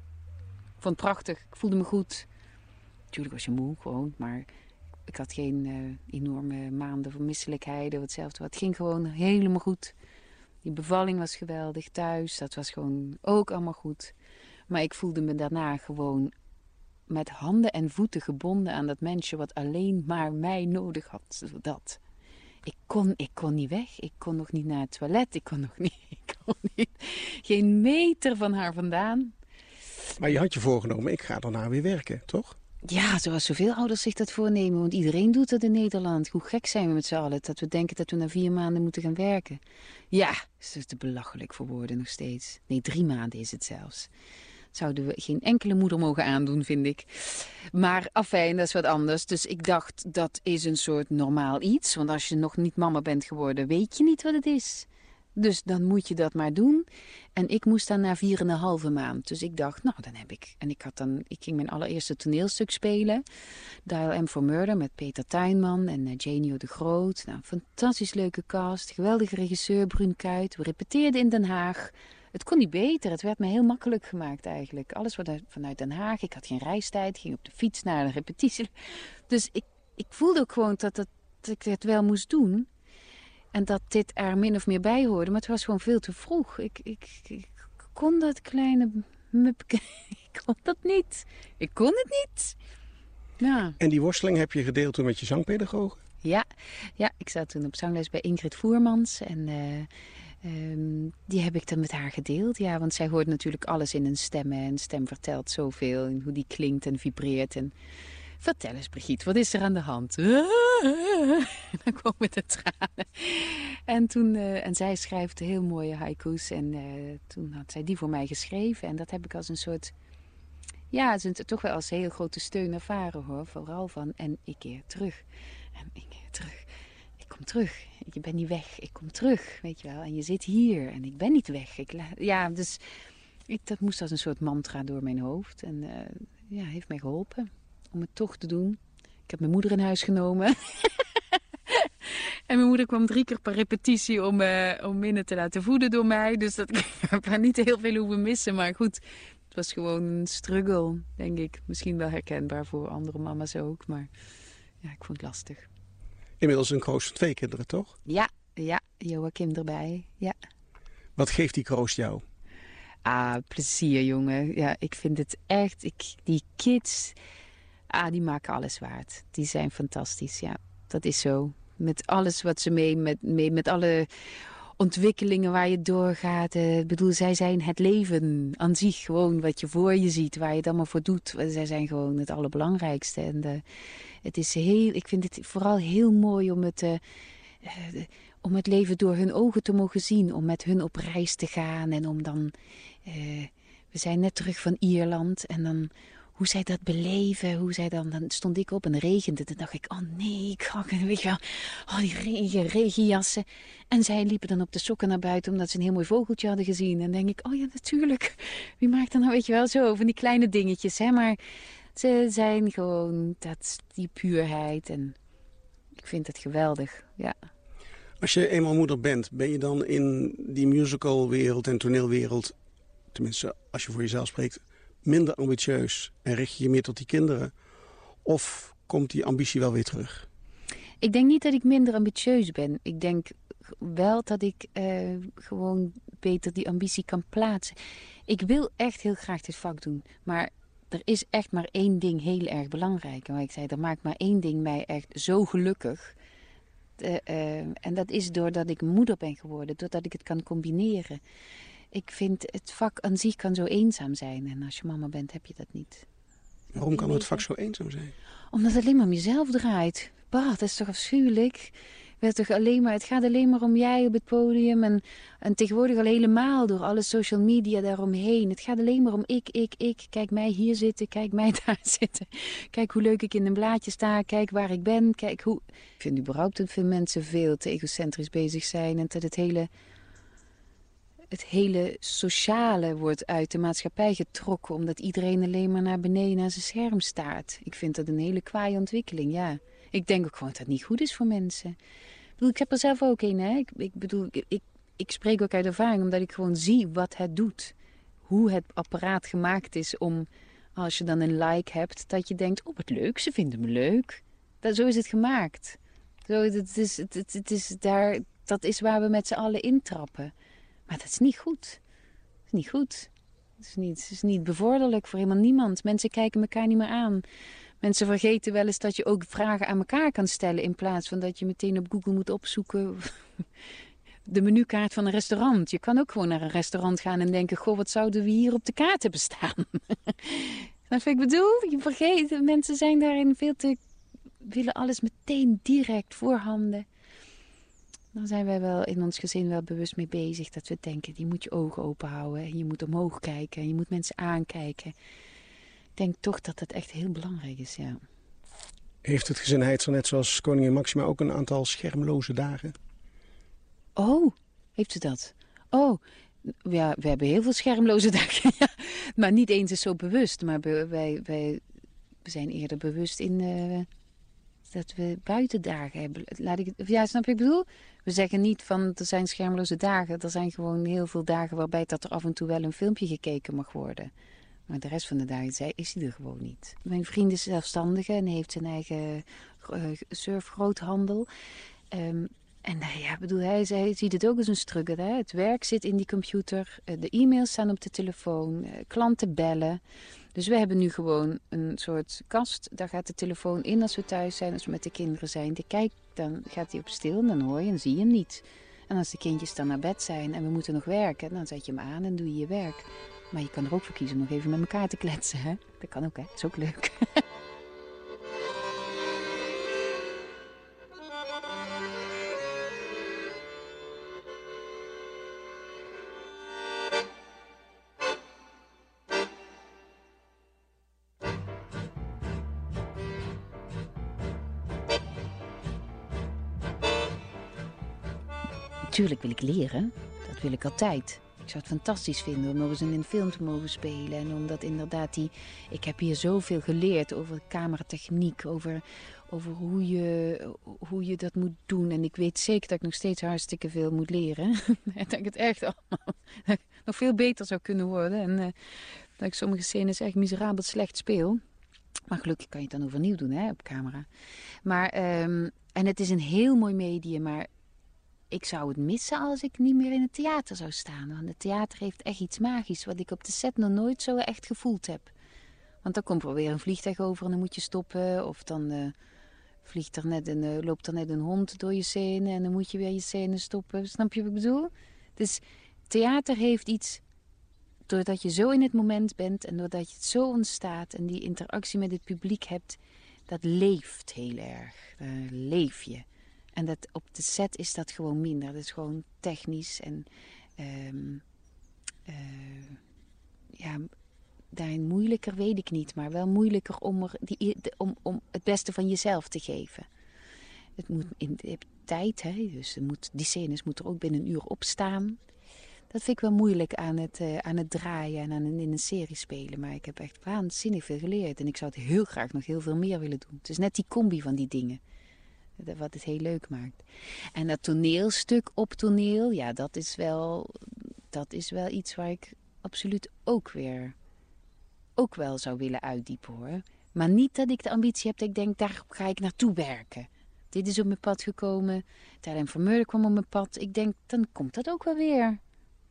Ik vond het prachtig. Ik voelde me goed. Natuurlijk was je moe, gewoon. Maar ik had geen eh, enorme maanden van misselijkheden of hetzelfde. Het ging gewoon helemaal goed. Die bevalling was geweldig thuis. Dat was gewoon ook allemaal goed. Maar ik voelde me daarna gewoon met handen en voeten gebonden aan dat mensje wat alleen maar mij nodig had. Dat. Ik kon, ik kon niet weg. Ik kon nog niet naar het toilet. Ik kon nog niet, ik kon niet geen meter van haar vandaan. Maar je had je voorgenomen, ik ga daarna weer werken, toch? Ja, zoals zoveel ouders zich dat voornemen. Want iedereen doet dat in Nederland. Hoe gek zijn we met z'n allen dat we denken dat we na vier maanden moeten gaan werken. Ja, is dus te belachelijk voor woorden nog steeds. Nee, drie maanden is het zelfs. Zouden we geen enkele moeder mogen aandoen, vind ik. Maar afijn, dat is wat anders. Dus ik dacht, dat is een soort normaal iets. Want als je nog niet mama bent geworden, weet je niet wat het is. Dus dan moet je dat maar doen. En ik moest dan na vier en een halve maand. Dus ik dacht, nou, dan heb ik... En ik, had dan, ik ging mijn allereerste toneelstuk spelen. Dial M for Murder met Peter Tuinman en eh, Janio de Groot. Nou, fantastisch leuke cast. Geweldige regisseur Brun Kuit. We repeteerden in Den Haag. Het kon niet beter. Het werd me heel makkelijk gemaakt eigenlijk. Alles vanuit- Den Haag. Ik had geen reistijd. Ging op de fiets naar de repetitie. Dus ik, ik voelde ook gewoon dat, dat, dat ik het wel moest doen. En dat dit er min of meer bij hoorde. Maar het was gewoon veel te vroeg. Ik, ik, ik kon dat kleine mupke... Ik kon dat niet. Ik kon het niet. Ja. En die worsteling heb je gedeeld toen met je zangpedagoog? Ja, ja, ik zat toen op zangles bij Ingrid Voermans. En eh, ehm, die heb ik dan met haar gedeeld. Ja, want zij hoort natuurlijk alles in een stem. En een stem vertelt zoveel. En hoe die klinkt en vibreert. En Vertel eens, Brigitte, wat is er aan de hand? dan komen de tranen. En, toen, uh, en zij schrijft heel mooie haiku's. En uh, toen had zij die voor mij geschreven. En dat heb ik als een soort... Ja, toch wel als heel grote steun ervaren hoor. Vooral van, en ik keer terug. En ik keer terug. Ik kom terug. Je bent niet weg. Ik kom terug, weet je wel. En je zit hier. En ik ben niet weg. Ik, ja, dus ik, dat moest als een soort mantra door mijn hoofd. En uh, ja, heeft mij geholpen om het toch te doen. Ik heb mijn moeder in huis genomen. en mijn moeder kwam drie keer per repetitie om, uh, om Minne te laten voeden door mij. Dus dat, ik heb haar niet heel veel hoeven missen. Maar goed, het was gewoon een struggle, denk ik. Misschien wel herkenbaar voor andere mama's ook. Maar ja, ik vond het lastig. Inmiddels een kroost van twee kinderen, toch? Ja, ja, Joachim erbij, ja. Wat geeft die kroost jou? Ah, plezier, jongen. Ja, ik vind het echt... Ik, die kids, ah, die maken alles waard. Die zijn fantastisch, ja. Dat is zo. Met alles wat ze mee, met, mee, met alle ontwikkelingen waar je doorgaat. Eh, ik bedoel, zij zijn het leven aan zich gewoon wat je voor je ziet, waar je het allemaal voor doet. Zij zijn gewoon het allerbelangrijkste. En de, het is heel, ik vind het vooral heel mooi om het, uh, om het leven door hun ogen te mogen zien. Om met hun op reis te gaan en om dan... we zijn net terug van Ierland en dan hoe zij dat beleven, hoe zij dan, dan stond ik op en regende. Dan dacht ik, oh nee, ik ga, weet je wel, oh die regen, regenjassen. En zij liepen dan op de sokken naar buiten omdat ze een heel mooi vogeltje hadden gezien. En denk ik, oh ja, natuurlijk. Wie maakt dan nou, weet je wel, zo van die kleine dingetjes, hè. Maar ze zijn gewoon, dat, die puurheid en ik vind het geweldig, ja. Als je eenmaal moeder bent, ben je dan in die musicalwereld en toneelwereld, tenminste als je voor jezelf spreekt, minder ambitieus en richt je je meer tot die kinderen? Of komt die ambitie wel weer terug? Ik denk niet dat ik minder ambitieus ben. Ik denk wel dat ik uh, gewoon beter die ambitie kan plaatsen. Ik wil echt heel graag dit vak doen. Maar er is echt maar één ding heel erg belangrijk. En ik zei, er maakt maar één ding mij echt zo gelukkig. Uh, uh, en dat is doordat ik moeder ben geworden. Doordat ik het kan combineren ik vind het vak aan zich kan zo eenzaam zijn. En als je mama bent, heb je dat niet. Waarom kan het vak zo eenzaam zijn? Omdat het alleen maar om jezelf draait. Bah, dat is toch afschuwelijk? Toch alleen maar, het gaat alleen maar om jij op het podium. En, en tegenwoordig al helemaal door alle social media daaromheen. Het gaat alleen maar om ik, ik, ik. Kijk mij hier zitten, kijk mij daar zitten. Kijk hoe leuk ik in een blaadje sta. Kijk waar ik ben. Kijk hoe... Ik vind überhaupt dat veel mensen veel te egocentrisch bezig zijn. En dat het hele het hele sociale wordt uit de maatschappij getrokken... omdat iedereen alleen maar naar beneden naar zijn scherm staat. Ik vind dat een hele kwaaie ontwikkeling, ja. Ik denk ook gewoon dat dat niet goed is voor mensen. Ik, heb er zelf ook een, hè. Ik, bedoel, ik, ik, spreek ook uit ervaring omdat ik gewoon zie wat het doet. Hoe het apparaat gemaakt is om, als je dan een like hebt... dat je denkt, oh wat leuk, ze vinden me leuk. Dat, zo is het gemaakt. Zo, het, is, het, het, het is daar, dat is waar we met z'n allen intrappen. Maar dat is niet goed. Dat is niet goed. Het is niet, het is niet bevorderlijk voor helemaal niemand. Mensen kijken elkaar niet meer aan. Mensen vergeten wel eens dat je ook vragen aan elkaar kan stellen... in plaats van dat je meteen op Google moet opzoeken... de menukaart van een restaurant. Je kan ook gewoon naar een restaurant gaan en denken... goh, wat zouden we hier op de kaart hebben staan? dat ik bedoel. Je vergeet, mensen zijn daarin veel te... willen alles meteen direct voorhanden. Dan zijn wij wel in ons gezin wel bewust mee bezig. Dat we denken, die moet je ogen open houden. En je moet omhoog kijken. En je moet mensen aankijken. Ik denk toch dat dat echt heel belangrijk is, ja. Heeft het gezin zo net zoals koningin Maxima ook een aantal schermloze dagen? Oh, heeft ze dat? Oh, ja, we hebben heel veel schermloze dagen. ja. Maar niet eens is zo bewust. Maar wij, wij, we zijn eerder bewust in... Uh, dat we buitendagen hebben. Laat ik, ja, snap je ik bedoel? We zeggen niet van er zijn schermloze dagen. Er zijn gewoon heel veel dagen waarbij dat er af en toe wel een filmpje gekeken mag worden. Maar de rest van de dagen is hij er gewoon niet. Mijn vriend is zelfstandige en heeft zijn eigen uh, surfgroothandel. Um, en nou ja, bedoel, hij, hij ziet het ook als een struggle. Hè? Het werk zit in die computer, eh, de e-mails staan op de telefoon, eh, klanten bellen. Dus we hebben nu gewoon een soort kast. Daar gaat de telefoon in als we thuis zijn, als we met de kinderen zijn. Die kijkt, dan gaat hij op stil en dan hoor je en zie je hem niet. En als de kindjes dan naar bed zijn en we moeten nog werken, dan zet je hem aan en doe je je werk. Maar je kan er ook voor kiezen om nog even met elkaar te kletsen. Hè? Dat kan ook, hè? Dat is ook leuk. Natuurlijk wil ik leren. Dat wil ik altijd. Ik zou het fantastisch vinden om nog eens in een film te mogen spelen. En omdat inderdaad die... Ik heb hier zoveel geleerd over cameratechniek, over, over hoe, je, hoe je dat moet doen. En ik weet zeker dat ik nog steeds hartstikke veel moet leren. en dat ik het echt allemaal nog veel beter zou kunnen worden. En uh, dat ik sommige scènes echt miserabel slecht speel. Maar gelukkig kan je het dan overnieuw doen hè, op camera. Maar, um, en het is een heel mooi medium, maar ik zou het missen als ik niet meer in het theater zou staan. Want het theater heeft echt iets magisch, wat ik op de set nog nooit zo echt gevoeld heb. Want dan komt er weer een vliegtuig over en dan moet je stoppen. Of dan uh, vliegt er net een, uh, loopt er net een hond door je scène en dan moet je weer je scène stoppen. Snap je wat ik bedoel? Dus theater heeft iets, doordat je zo in het moment bent en doordat je het zo ontstaat en die interactie met het publiek hebt, dat leeft heel erg. Daar leef je. En dat, op de set is dat gewoon minder. Dat is gewoon technisch en um, uh, ja, daarin moeilijker weet ik niet, maar wel moeilijker om, er die, om, om het beste van jezelf te geven. Het moet in de tijd, hè, dus moet, die scènes moeten er ook binnen een uur opstaan. Dat vind ik wel moeilijk aan het, uh, aan het draaien en aan in een serie spelen. Maar ik heb echt waanzinnig veel geleerd. En ik zou het heel graag nog heel veel meer willen doen. Het is net die combi van die dingen wat het heel leuk maakt. En dat toneelstuk op toneel, ja, dat is wel, dat is wel iets waar ik absoluut ook weer, ook wel zou willen uitdiepen hoor. Maar niet dat ik de ambitie heb dat ik denk, daar ga ik naartoe werken. Dit is op mijn pad gekomen, Talent Vermeulen kwam op mijn pad. Ik denk, dan komt dat ook wel weer,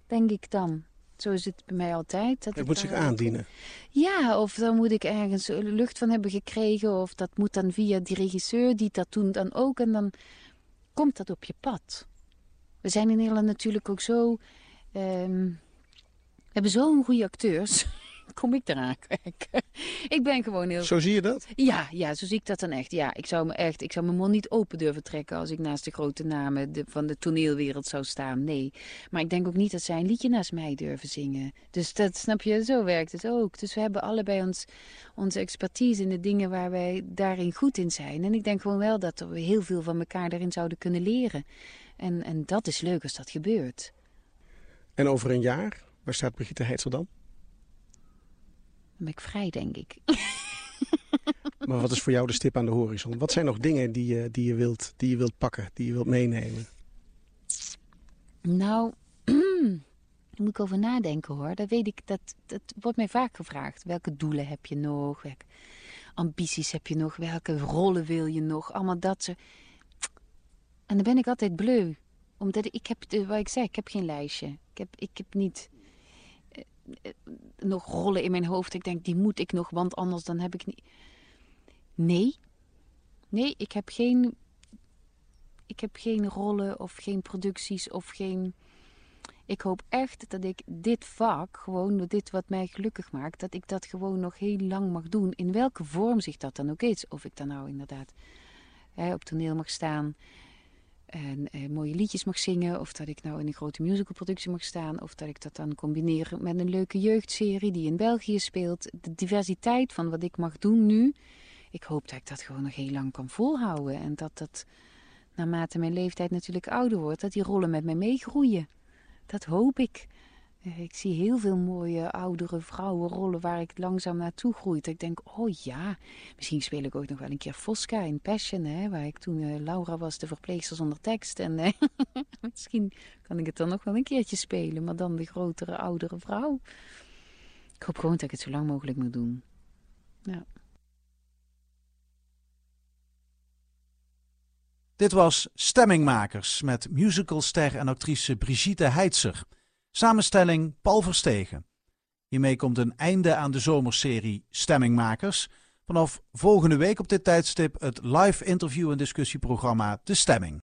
denk ik dan. Zo is het bij mij altijd. Dat het moet zich aandienen. Ja, of dan moet ik ergens lucht van hebben gekregen. Of dat moet dan via die regisseur, die dat doen dan ook. En dan komt dat op je pad. We zijn in Nederland natuurlijk ook zo... Um, we hebben zo'n goede acteurs kom ik eraan kijken. ik ben gewoon heel... Zo zie je dat? Ja, ja, zo zie ik dat dan echt. Ja, ik zou me echt, ik zou mijn mond niet open durven trekken als ik naast de grote namen de, van de toneelwereld zou staan. Nee. Maar ik denk ook niet dat zij een liedje naast mij durven zingen. Dus dat snap je, zo werkt het ook. Dus we hebben allebei ons, onze expertise in de dingen waar wij daarin goed in zijn. En ik denk gewoon wel dat we heel veel van elkaar daarin zouden kunnen leren. En, en dat is leuk als dat gebeurt. En over een jaar, waar staat Brigitte Heitzer dan? Ben ik vrij, denk ik. Maar wat is voor jou de stip aan de horizon? Wat zijn nog dingen die je, die je, wilt, die je wilt pakken, die je wilt meenemen? Nou, daar moet ik over nadenken hoor. Dat weet ik, dat, dat wordt mij vaak gevraagd. Welke doelen heb je nog? Welke ambities heb je nog? Welke rollen wil je nog? Allemaal dat soort... En dan ben ik altijd bleu. Omdat ik heb, wat ik zei, ik heb geen lijstje. Ik heb, ik heb niet nog rollen in mijn hoofd. Ik denk, die moet ik nog, want anders dan heb ik niet... Nee. Nee, ik heb geen... Ik heb geen rollen of geen producties of geen... Ik hoop echt dat ik dit vak, gewoon dit wat mij gelukkig maakt... dat ik dat gewoon nog heel lang mag doen. In welke vorm zich dat dan ook is. Of ik dan nou inderdaad hè, op toneel mag staan en eh, mooie liedjes mag zingen. Of dat ik nou in een grote musicalproductie mag staan. Of dat ik dat dan combineer met een leuke jeugdserie die in België speelt. De diversiteit van wat ik mag doen nu. Ik hoop dat ik dat gewoon nog heel lang kan volhouden. En dat dat naarmate mijn leeftijd natuurlijk ouder wordt, dat die rollen met mij meegroeien. Dat hoop ik. Eh, ik zie heel veel mooie oudere vrouwenrollen waar ik langzaam naartoe groei. Dat ik denk, oh ja, misschien speel ik ook nog wel een keer Fosca in Passion. Hè, waar ik toen uh, Laura was, de verpleegster zonder tekst. En uh, misschien kan ik het dan nog wel een keertje spelen. Maar dan de grotere, oudere vrouw. Ik hoop gewoon dat ik het zo lang mogelijk moet doen. Dit was Stemmingmakers met musicalster en actrice Brigitte Heitzer. Samenstelling Paul Verstegen. Hiermee komt een einde aan de zomerserie Stemmingmakers. Vanaf volgende week op dit tijdstip het live interview- en discussieprogramma De Stemming.